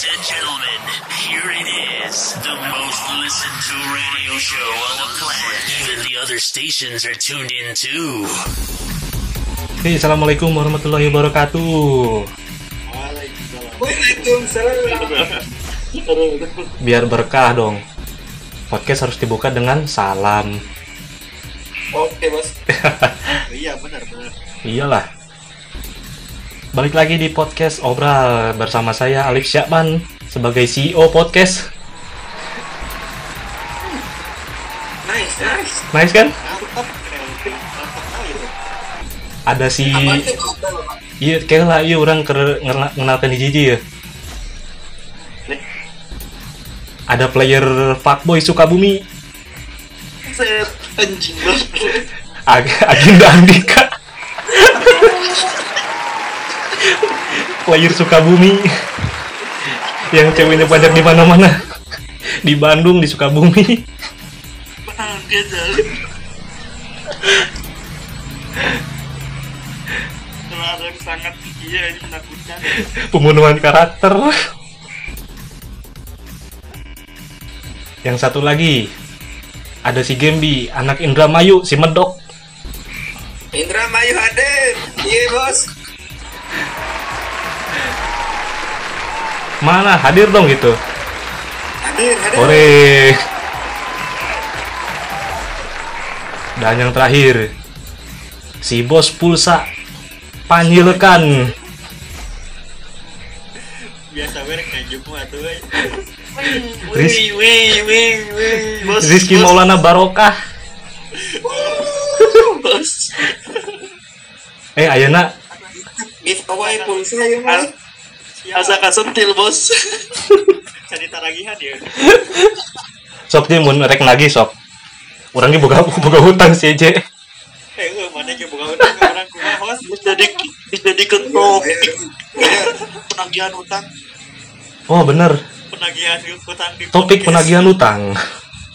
Ladies and gentlemen, here it is, the most listened to radio show on the planet. Even the other stations are tuned in too. Oke, assalamualaikum warahmatullahi wabarakatuh. Biar berkah dong. Podcast harus dibuka dengan salam. Oke bos. iya benar benar. Iyalah. Balik lagi di podcast Obral bersama saya Alif Syakban sebagai CEO podcast. Nice nice. Nice kan? Ada si? Iya, kayak lah, iya orang ngenalkan di Jiji ya. Ada player fuckboy Sukabumi, Set anjing Agenda Andika. Player Sukabumi yang ceweknya banyak di mana-mana. Di Bandung, di Sukabumi. Bangke jalan. Terlarang sangat iya ini menakutkan. Pembunuhan karakter. Yang satu lagi ada si Gembi, anak Indramayu, si Medok. Indra Mayu hadir. Iya bos. Mana hadir dong gitu. Hadir hadir. Ore. Dan yang terakhir si bos pulsa Panjilekan. Biasa merek ngajuk mah tuh. Ris- Wih wih wih wih bos. Rizky bos, Maulana Barokah. Bos. Eh Ayana Giveaway pulsa ya mas. Asa kasentil bos. Cari taragihan ya. sok dia mun rek lagi sok. Orangnya boga boga hutang si Eje. Eh, gue mana yang buka utang ke orang kumaha host bisa jadi bisa jadi topik penagihan utang Oh bener. penagihan utang di Topik penagihan utang.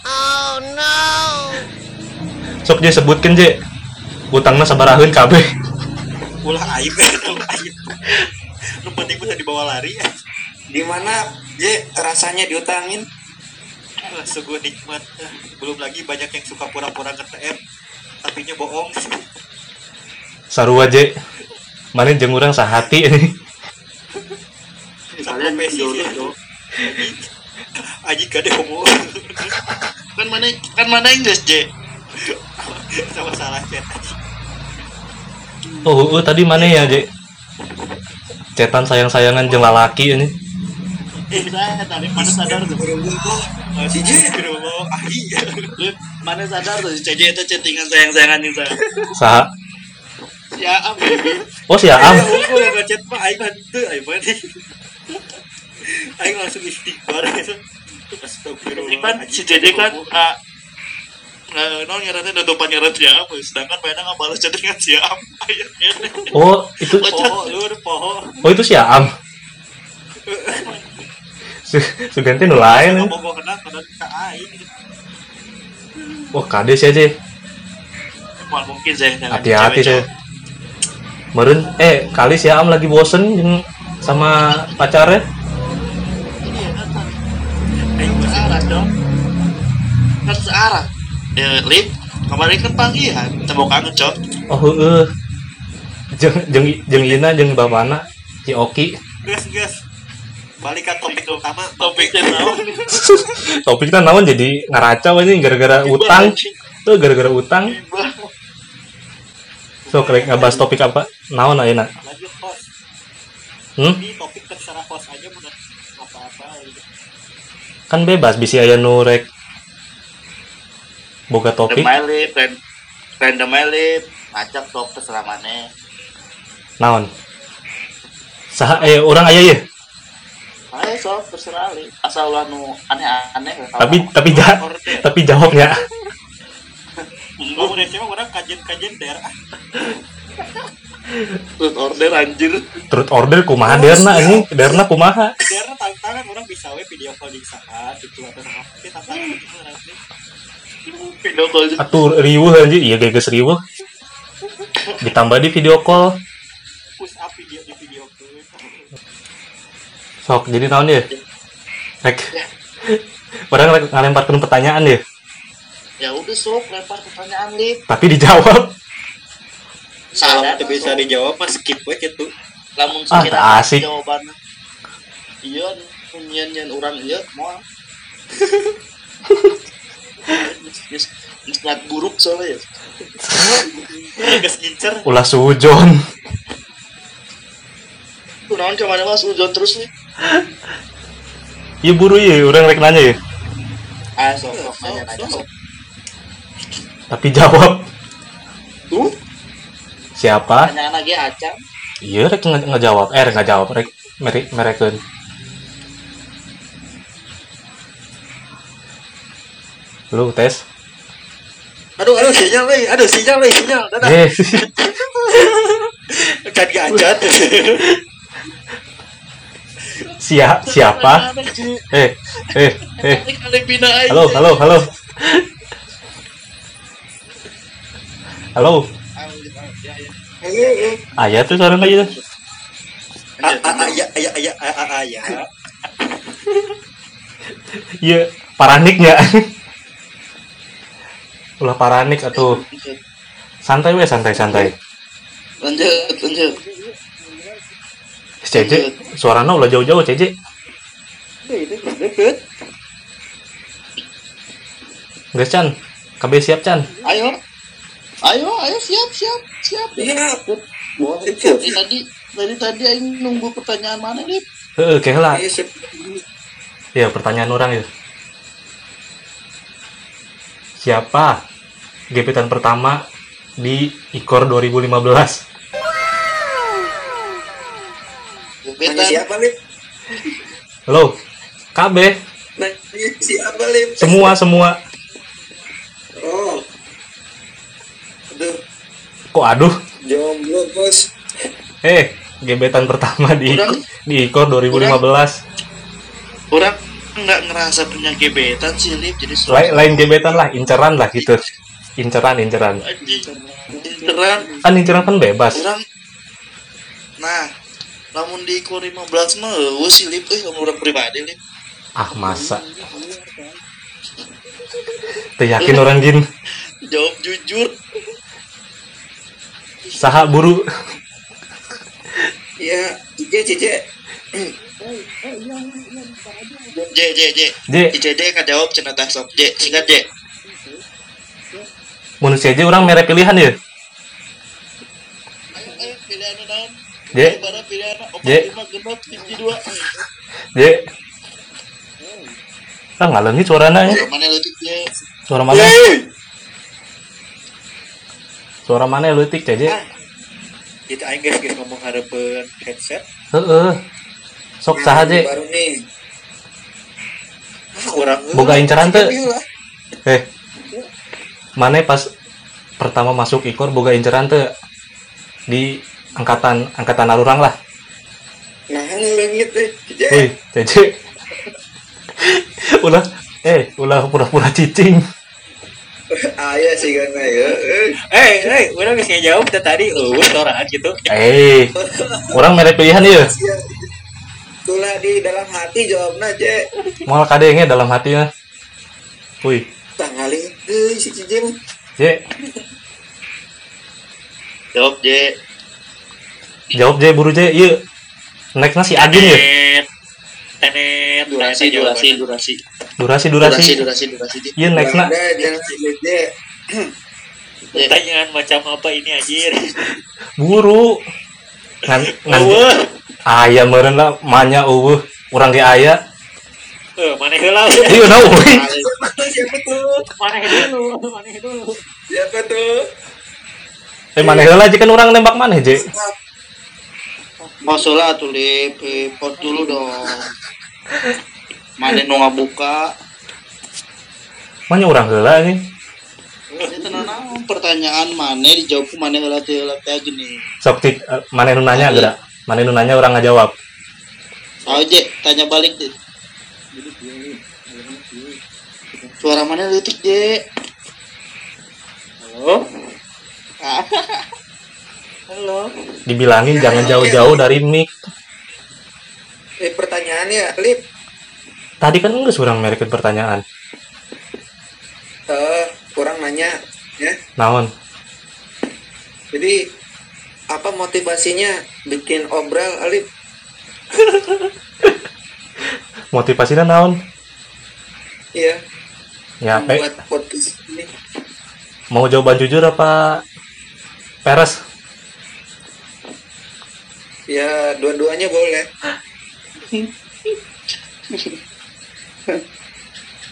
Oh no! Sok dia sebutkan Je. Utangnya sabaraheun kabeh. ulah aib ulah aib lu penting bisa dibawa lari ya Gimana J rasanya diutangin? Wah, sungguh nikmat belum lagi banyak yang suka pura-pura nge-TM tapinya bohong Sarua Je. Mana jeung urang sahati ini. Sama profesi sih Aji gak ada homo kan mana kan mana Inggris J sama salah chat Oh, uh, tadi mana ya, Je? Cetan sayang-sayangan jeung lalaki ini. Eh, saya tadi mana sadar tuh? Si J. Astagfirullah, ahi. Lu mana sadar tuh? CJ itu chattingan sayang-sayangan yang saya. Saha? Ya, am. Oh, si Aam. Ya, aku yang ngechat mah aing hantu, aing mah. Aing langsung istighfar gitu. Astagfirullah. Ini kan si JJ kan ah, eh, non nyeretnya nutupan nyeret si Am, sedangkan Bayana nggak balas si Am. Akhirnya Oh, itu Poho, lur, poho. Oh, itu si Aam. Su Sugante nu lain. Aing. Wah, kades ya, Je. Mal mungkin saya Hati-hati saya. Meren eh kali si Aam lagi bosen sama pacarnya. Aing searah dong. Kan searah. Ya, Lip, kemarin kan panggilan, temu kangen cok. Oh, heeh. Jeung jeung jeung Ina jeung bapana si Oki. Gas, gas. Balik ke topik utama. Topiknya naon? Topiknya naon jadi ngaracau ini gara-gara utang. Tuh gara-gara utang. So, kalian ngebahas topik apa? Naon ayeuna? Lanjut host. Hmm? Ini topik terserah host aja apa-apa. Kan bebas bisa aya nu rek boga topik. Friend the Miley, ngajak sok terserah mana. Naon? Saha eh orang aya ye. Ayo sok terserah Lip. Asal ulah nu aneh-aneh. Tapi tapi ja, tapi jawabnya. Oh, udah cuma orang kajian-kajian daerah. Terus order anjir. Truth order kumaha derna ini? Derna kumaha? Daerah tantangan orang bisa we video call di saat itu atau apa. Tapi tantangan? Video call Atuh riweuh anjir, iya geus riweuh. Ditambah di video call. Push up video di video call. sok jadi naon ya rek orang rek ngalemparkeun pertanyaan ya ya udah sok lempar pertanyaan lip tapi dijawab Sadar, itu bisa dijawab mas skip we gitu. lamun Ah, tak asik. jawabannya iya nyen orang iya mau niat buruk soalnya ya. Geus ngincer. ulah sujon. Kunaon ke mana mas ujon terus nih. Iya buru ya orang rek nanya ya ah sok sok nanya nanya sok. Tapi jawab. Tuh? Siapa? Nanya lagi acang. Iya rek nge- ngejawab. Eh rek ngejawab rek. Merek merekeun lu tes. Aduh, aduh sinyal we, aduh sinyal we, sinyal. Dadah. eh. Kan gajat. sia siapa? Eh eh eh. Halo halo halo. Halo. Ayah tuh suara lagi tuh Ah, ah, ah, ya, ya, ya, ah, ah, ah, ya. iya paraniknya ulah paranik atau santai we santai santai lanjut. Lanjut. Cece suaranya ulah jauh-jauh Cece Deket. Guys Chan? KB siap Chan? Ayo. Ayo ayo siap siap siap. Iya. dari tadi dari tadi aing nunggu pertanyaan mana nih Heeh, kayak lah. Iya, siap. Ya, pertanyaan orang ya. Siapa gebetan pertama di IKOR 2015? Nanya Betan siapa, Lip? Halo, KB, Nanya siapa, Lip? semua semua. Oh. Aduh, Kok aduh? jomblo, bos. Eh, gebetan pertama di Kurang. di IKOR 2015. orang nggak ngerasa punya gebetan sih lip jadi Lain, lain gebetan lah, inceran lah gitu. Inceran, inceran. interan Kan inceran kan bebas. orang nah namun di kor 15 mah gue sih lip eh orang pribadi lip Ah, masa. Teu yakin orang gin. jawab jujur Saha buru. Iya, Cije, Cije. J J J J, J J kan jawab cina tah sok J singkat J merek pilihan ya. ayo ayo pilihan naon J, J. dua J. Ah, ngalengit suarana ya. J Suara mana? Suara mana leutik Cece? Kita aing guys, ngomong harapan headset. Heeh. Sok saha Je? Baru nih. Ah, orang Boga inceran teu? Iya. Eh. Mana pas pertama masuk ikor boga inceran teu di angkatan angkatan arurang lah. Nah, ngelengit deh. Wih, Cece. ulah eh ulah pura-pura cicing. Aya sih kan ya. Eh, eh, orang geus ngejawab teh tadi. Oh, sorangan gitu. Eh, orang merek pilihan ya. Tulah di dalam hati jawabna, Je. Moal kadenge dalam hatinya. Wih, Tanggalin deui si mah. Je, jawab J jawab Je buru Je, ieu. Nextna si Agin ya. Tenet. durasi durasi durasi Durasi durasi durasi. durasi durasi Iya nextna. Ada jangan si Je. Pertanyaan macam apa ini anjir? buru ngan ngan ayah meureun lah manya eueuh urang ge aya eh mana heula? ieu na euy Siapa tuh? Siapa tuh? Mana dulu? Mana dulu? Siapa tuh? eh heula jeung urang nembak maneh je Masalah tuh eh, pot dulu dong. Mana nu ngabuka? manya urang heula ini Pertanyaan mana dijawab ku mana teh heula teh gini. sok cik eh, maneh nu nanya geura maneh nu nanya urang ngajawab Ayo J, tanya balik deh. Suara mana letik J? Halo? Halo. dibilangin jangan jauh-jauh dari mic Eh pertanyaannya, Lip. Tadi kan enggak seorang mereka pertanyaan. Eh, kurang nanya ya. Naon? Jadi apa motivasinya bikin obral, Lip? Motivasinya naon? Iya, Ya, pe, buat podcast ini. mau jawaban jujur apa peres? Ya, dua-duanya boleh.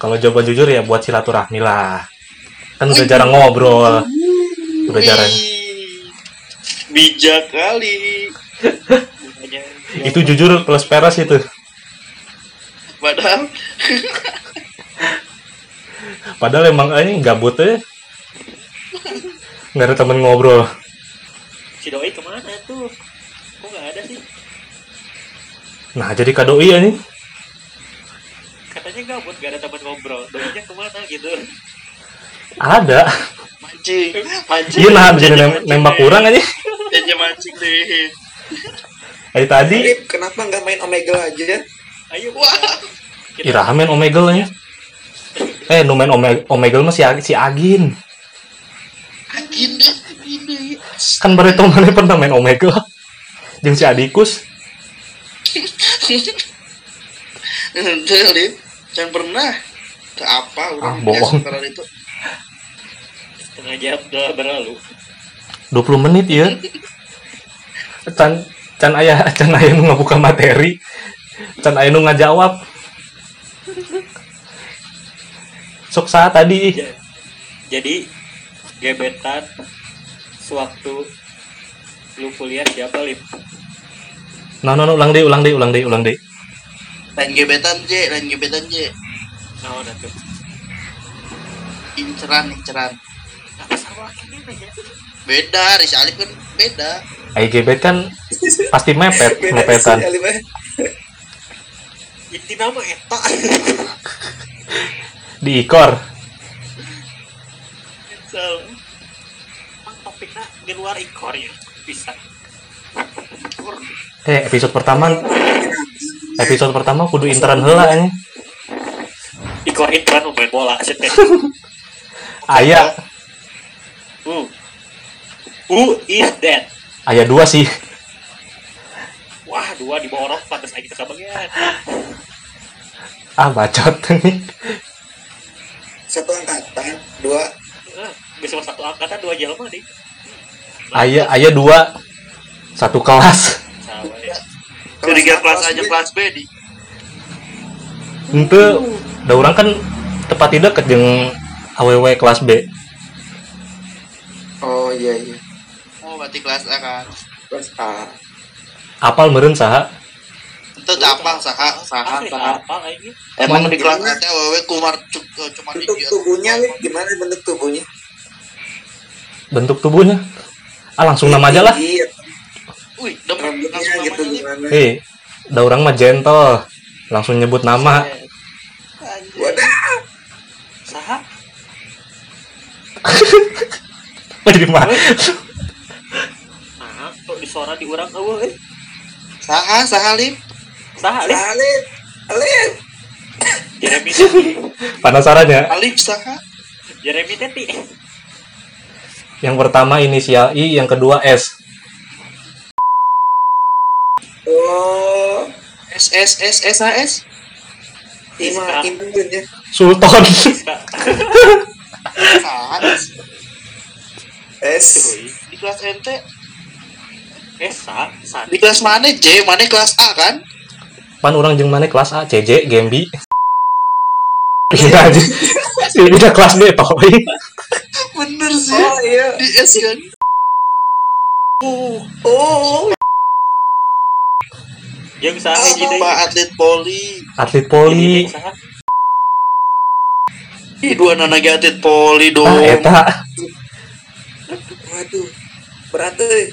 Kalau jawaban jujur ya buat silaturahmi lah. Kan udah jarang ngobrol. Udah jarang. Bijak kali Itu jujur plus peres itu. padahal Padahal emang ini gabut ya. Nggak ada temen ngobrol. si doi ke mana tuh? Kok nggak ada sih? Nah, jadi kadoi ya nih. Katanya gabut gak ada teman ngobrol. Doinya ke mana gitu? Ada. mancing mancing Iya nah, jadi nem- nembak kurang aja. aja mancing deh Dari tadi, Lip, kenapa nggak main Omegle aja? Ayo. wah iraha main Omegle nya. Eh, nu main Ome- Omegle mah si, si Agin. anjing deh ini Kan bereto mana pernah main Omegle. Jeung si Adikus. Jangan pernah. Ke apa Ah, orang bohong. itu. Setengah jam udah berlalu. 20 menit ya. Can can ayah can ayah nu ngabuka materi. Can ayah nu ngajawab. Sok saat tadi. Ja- Jadi gebetan sewaktu lu kuliah siapa lip? Nah, nah, nah, ulang deh, ulang deh, ulang deh, ulang deh. Lain gebetan, J. Lain gebetan, J. Nah, tuh. Inceran, inceran. Beda, Riz Alif kan beda. IGB kan pasti mepet, Beda mepetan. Inti nama eta. Di ikor. Salah. Emang topiknya di luar ikor ya? Bisa. Eh, episode pertama episode pertama kudu interan heula nya. Ikor intran main bola sih teh. Who? Who is that? aya dua sih. Wah, dua di bawah orang pantas aja kita bagian. Ah, bacot nih. Satu angkatan, dua. Eh, bisa satu angkatan dua jelma deh. Aya aya dua. Satu kelas. Salah ya. A, kelas aja kelas B di. Ente, da orang kan tepat tidak ke jeung AWW kelas B. Oh iya iya. Oh, berarti kelas A kan. Kelas A. Apal meureun saha? Itu apa saha saha saha. apa lagi? Emang di kelas A teh wewe kumar eh, cuma di Bentuk tubuhnya, gimana bentuk tubuhnya? Bentuk tubuhnya. Ah, langsung nama aja lah. Iya, Wih, rambutnya langsung gitu gimana? Hei, da orang mah gentle. Langsung nyebut nama. Wadah. Saha? Di mana? Nah, kok di suara di orang eueuh eh. Saha saha Lip. Saha lip? Alif, Alif. Jeremy Teti. Penasaran ya? Alif saha. Jeremy Teti. Yang pertama inisial I, yang kedua S. Oh, S S S S A S. Ima, ya. Sultan. S. Di kelas NT. Eh, sa, sa. Di kelas mana J? Mana kelas A kan? Pan orang jeung mana kelas A, CJ, Gembi. Iya aja. Ini udah kelas B toh. Bener sih. Oh iya. Di S kan. Oh, Yang saha hiji deui. Apa atlet poli? Atlet poli. Ih, dua anak lagi atlet poli dong. Ah, eta waduh. Berat euy.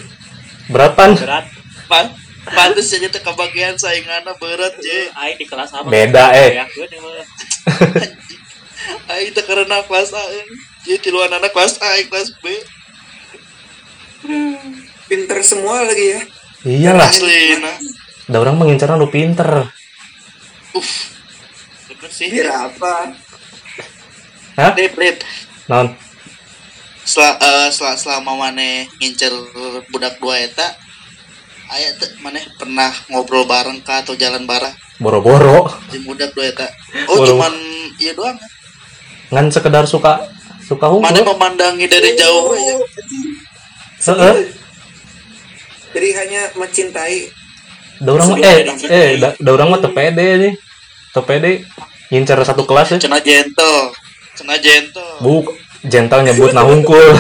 beratan? Berat. Pan, pantes aja teh kebagian sainganna berat je. Aing di kelas apa? Beda, eh. Aing teh karena kelas A. eh. Jadi tiluan anak kelas A, aing kelas B. Pinter semua lagi ya. Iyalah, Asli, nah. da orang mengincar nu pinter bener sih Biar apa? hah lip lip naon Sel eh, sel- selama mana ngincer budak dua eta aya teh mana pernah ngobrol bareng kah atau jalan bareng? Boro-boro. Di budak dua eta. Oh Waduh. cuman iya doang. Ngan sekedar suka suka mana hukum memandangi dari jauh. aja Heeh. Jadi hanya mencintai. da orang mah- eh eh da, da orang mah teu pede nih teu pede ngincar satu kelas ya cena gentle. Cena gentle. Bu gentle nyebut nah hungkul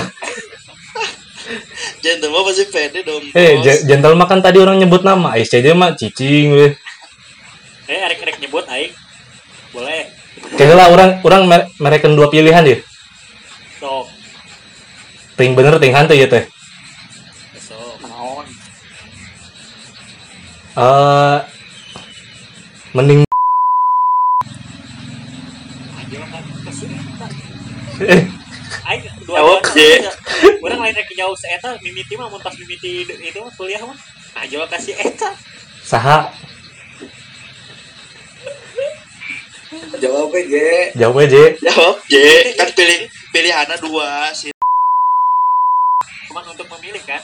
gentle mah pasti pede dong eh bos. je- gentle mah kan tadi orang nyebut nama ICJ mah cicing weh Eh, arek-arek nyebut aing. Boleh. kayaknya lah orang orang mere- mereken dua pilihan ya Sok. ting bener ting hantu ya teh Sok. naon eh mending eh Aing dua Jawab, dua J. Orang lain rek jauh seeta mimiti mah mun pas mimiti itu mah kuliah mah. Nah, jawab kasih eta. saha Jawab aja. jawab aja jawab J kan pilih pilihannya dua sih Cuman untuk memilih kan.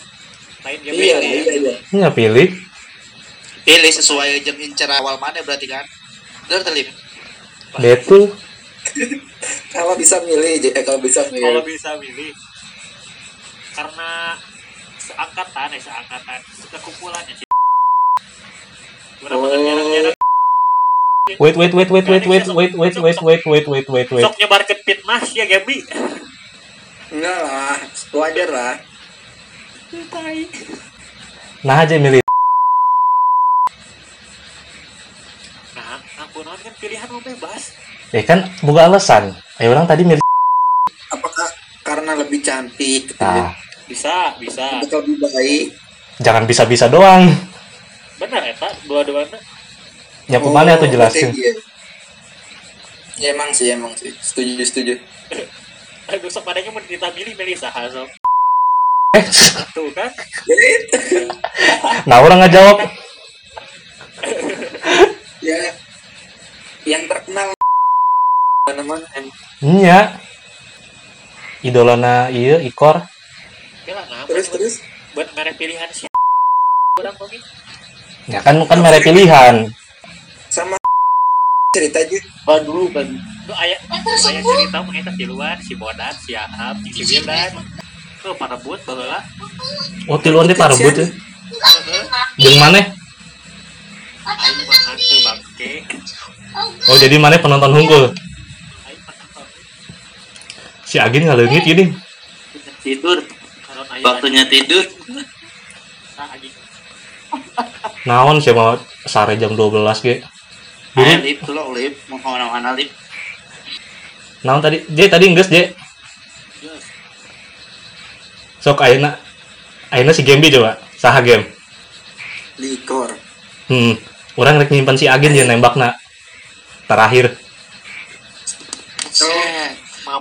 Lain dia Iya, pilih. iya, iya. ya pilih pilih sesuai jam incer awal mana berarti kan bener terlip dia tuh Kalau bisa milih, eh, kalau bisa Kalau milih. bisa milih. Karena seangkatan ya seangkatan sekumpulannya sih. Orang Oh. nyerang-nyerang wait wait wait wait wait wait wait wait wait wait wait wait wait wait sok nyebarkeun fitnah ya Gabi. Enggak lah, wajar lah. nah aja milih Nah, ampun kan pilihan mau bebas. Ya kan buka alasan ayo orang tadi milih Apakah karena lebih cantik, nah ya? Bisa, bisa. atau lebih baik? jangan bisa bisa doang Benar eta dua-duanya. ya ke mana tuh jelasin iya. Ya emang sih, emang sih. Setuju, setuju. Aduh, sok padanya mau kita milih milih saha sok. eh Tuh kan. Nah orang nggak jawab ya yang terkenal iya idolana iya ikor terus buat, terus buat merek pilihan sih. Kurang komi. ya kan kan merek pilihan sama cerita aja Waduh, kan. Tuh ayah ayah cerita mah eta di luar si Bodan, si Ahab, si Wildan. Tuh parebut baheula. oh tiluan teh parebut ya jeung mana Aing mah hantu bangke. oh jadi mana penonton hantu. Si Agin ngalengit gini. Tidur. Karon aya waktunya tidur. Naon sih mau sare jam 12 ge. Ayo dulu lip lo lip. Mau ke mana-mana lip. Naon tadi? J tadi geus J sok ayeuna ayeuna si Gembi coba. Saha game likor. Hmm. Orang rek nyimpan si Agin ya nembakna. Terakhir. Oh.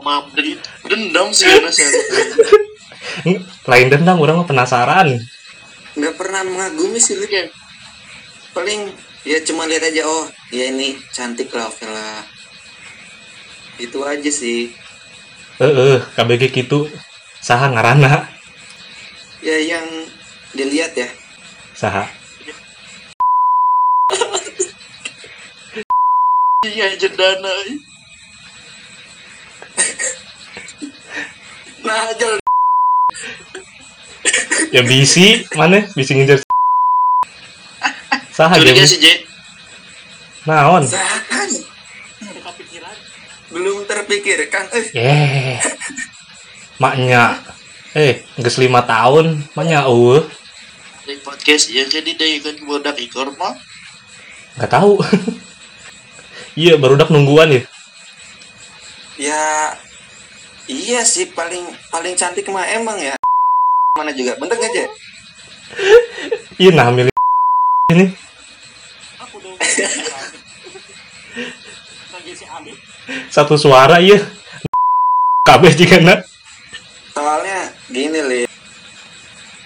Mamam Den- dendam sih karena saya lain dendam orang mah penasaran. Nggak pernah mengagumi sih Lip. paling ya cuma lihat aja oh ya ini cantik lah oke lah. Itu aja sih. Eh eh KBG gitu. Saha ngarana? Ya yang dilihat ya. Saha. Iya jendana nah aja ya bisi. Mana? Bisi ngejar saha curiga game si J naon? Kepikiran. belum terpikirkan. Eh. Eh. Maknya. Eh geus lima tahun. Maknya eueuh. Di podcast ya jadi dari kan budak ikor mah? Nggak tahu. Iya baru dak nungguan ya ya iya sih paling paling cantik mah emang ya. Mana juga bener gak aja. Iya nah milih ini. Satu suara iya. Kabeh jika nak soalnya gini li.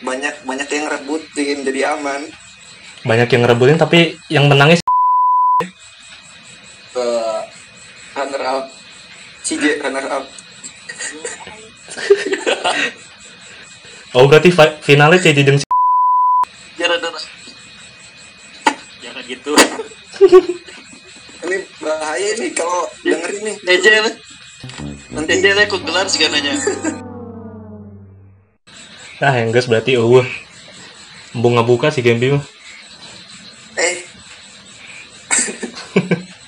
Banyak banyak yang rebutin jadi aman. Banyak yang ngerebutin tapi yang menangnya ke runner up CJ runner up. Oh berarti fi- finalnya CJ Jangan ada jangan gitu. Ini bahaya nih kalau dengerin nih. Lah. nanti lah ikut gelar sih kananya. ah yang guys berarti eueuh embung ngabuka si game mah. Eh.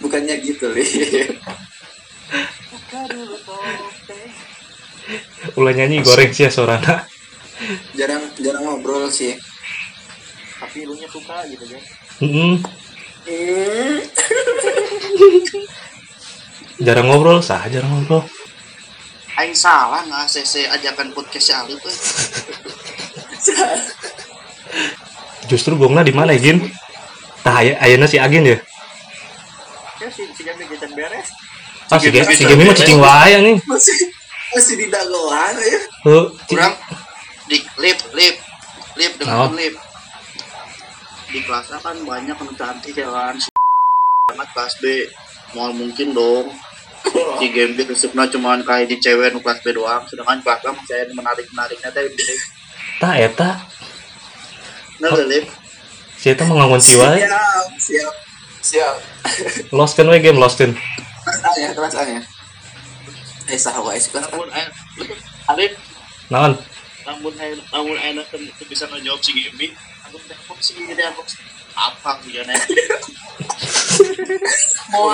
Bukannya gitu li ulah nyanyi goreng sih ya sorana jarang jarang ngobrol sih. Tapi lu nya suka gitu kan. Mm-mm. hmm. jarang ngobrol sah jarang ngobrol. Aing salah nggak CC ajakan podcast si Alif eh. justru gongna di mana Gin? Tah aya ayeuna si Agin ya? Ya si si kita beres. Ah si Gem si Gemi mah cicing wae nih masih di dagoan ya. Ci- Kurang. di lip lip lip dengan Oh. lip. Di kelas A kan banyak yang cantik ya kan. Amat kelas B. Mau mungkin dong. Si game itu sebenarnya cuma kayak di cewek kelas B doang, sedangkan kelas A masih ada menarik menariknya teh di tah eta Nah, lip. si eta mah ngangon wae siap siap. Siap. Lost kan we game lost kan kelas A ya kelas A ya eh sah wae sih kelas A Namun Aing- Alif, naon? Namun enak bisa ngejawab si game aku telepon si dia apa apa ya nek. Mau.